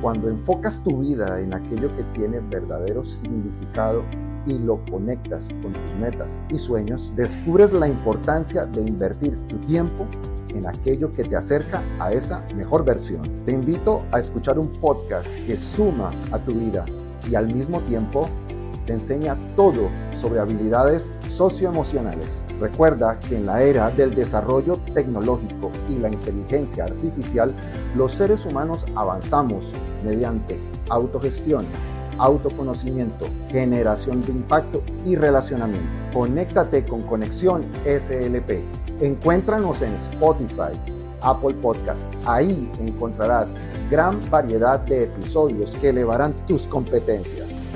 Cuando enfocas tu vida en aquello que tiene verdadero significado y lo conectas con tus metas y sueños, descubres la importancia de invertir tu tiempo en aquello que te acerca a esa mejor versión. Te invito a escuchar un podcast que suma a tu vida y al mismo tiempo te enseña todo sobre habilidades socioemocionales. Recuerda que en la era del desarrollo tecnológico y la inteligencia artificial, los seres humanos avanzamos mediante autogestión, autoconocimiento, generación de impacto y relacionamiento. Conéctate con Conexión SLP. Encuéntranos en Spotify, Apple Podcast. Ahí encontrarás gran variedad de episodios que elevarán tus competencias.